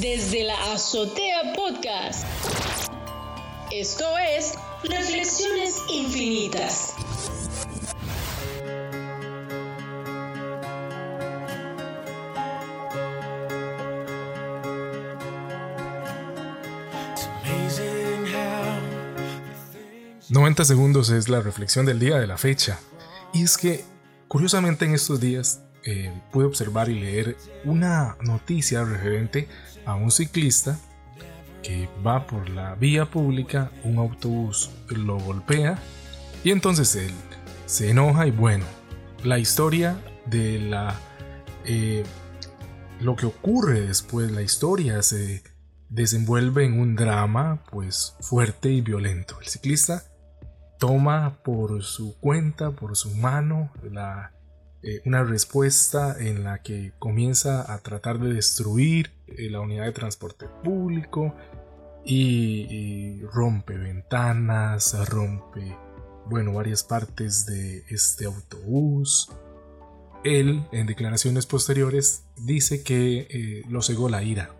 desde la Azotea Podcast. Esto es Reflexiones Infinitas. ...90 segundos es la reflexión del día de la fecha. Y es que, curiosamente en estos días, eh, pude observar y leer una noticia referente a un ciclista que va por la vía pública, un autobús lo golpea y entonces él se enoja y bueno, la historia de la... Eh, lo que ocurre después, la historia se desenvuelve en un drama pues fuerte y violento. El ciclista toma por su cuenta, por su mano, la eh, una respuesta en la que comienza a tratar de destruir eh, la unidad de transporte público y, rompe ventanas, rompe, bueno, varias partes de este autobús. Él, en declaraciones posteriores, dice que eh, lo cegó la ira.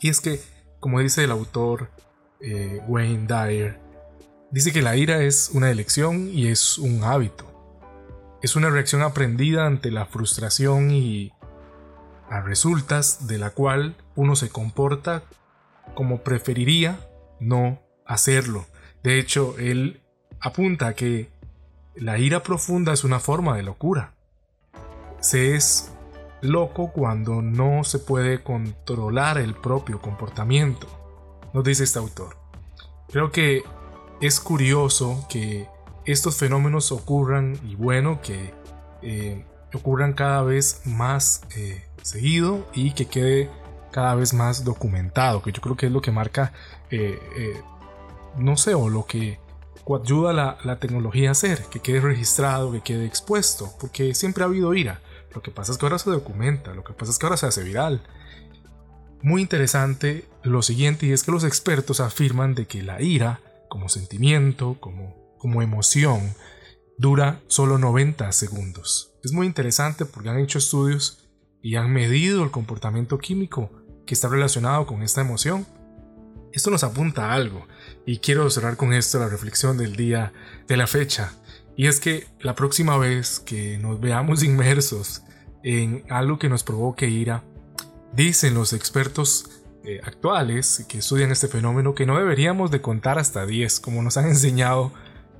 Y es que, como dice el autor Wayne Dyer, dice que la ira es una elección y es un hábito es una reacción aprendida ante la frustración y a resultas de la cual uno se comporta como preferiría no hacerlo. De hecho, él apunta que la ira profunda es una forma de locura. Se es loco cuando no se puede controlar el propio comportamiento, nos dice este autor. Creo que es curioso que estos fenómenos ocurran y bueno, que eh, ocurran cada vez más eh, seguido y que quede cada vez más documentado, que yo creo que es lo que marca, eh, no sé, o lo que ayuda la, la tecnología a hacer, que quede registrado, que quede expuesto, porque siempre ha habido ira. Lo que pasa es que ahora se documenta, lo que pasa es que ahora se hace viral. Muy interesante lo siguiente y es que los expertos afirman de que la ira como sentimiento, como como emoción dura solo 90 segundos. Es muy interesante porque han hecho estudios y han medido el comportamiento químico que está relacionado con esta emoción. Esto nos apunta a algo y quiero cerrar con esto la reflexión del día de la fecha. Y es que la próxima vez que nos veamos inmersos en algo que nos provoque ira, dicen los expertos eh, actuales que estudian este fenómeno que no deberíamos de contar hasta 10 como nos han enseñado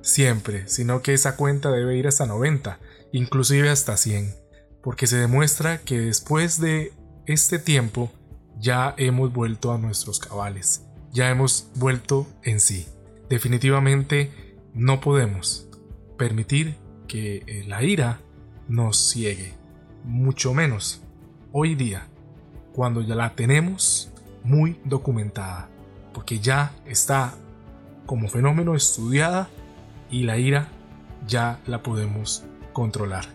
siempre, sino que esa cuenta debe ir hasta 90, inclusive hasta 100, porque se demuestra que después de este tiempo ya hemos vuelto a nuestros cabales, ya hemos vuelto en sí. Definitivamente no podemos permitir que eh, la ira nos ciegue, mucho menos hoy día, cuando ya la tenemos muy documentada, porque ya está como fenómeno estudiada y la ira ya la podemos controlar.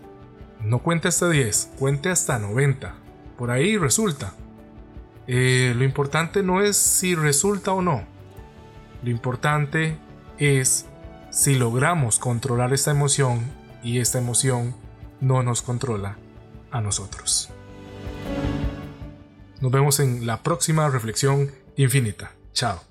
No cuente hasta 10, cuente hasta 90. Por ahí resulta. Eh, lo importante no es si resulta o no. Lo importante es si logramos controlar esta emoción y esta emoción no nos controla a nosotros. Nos vemos en la próxima reflexión infinita. Chao.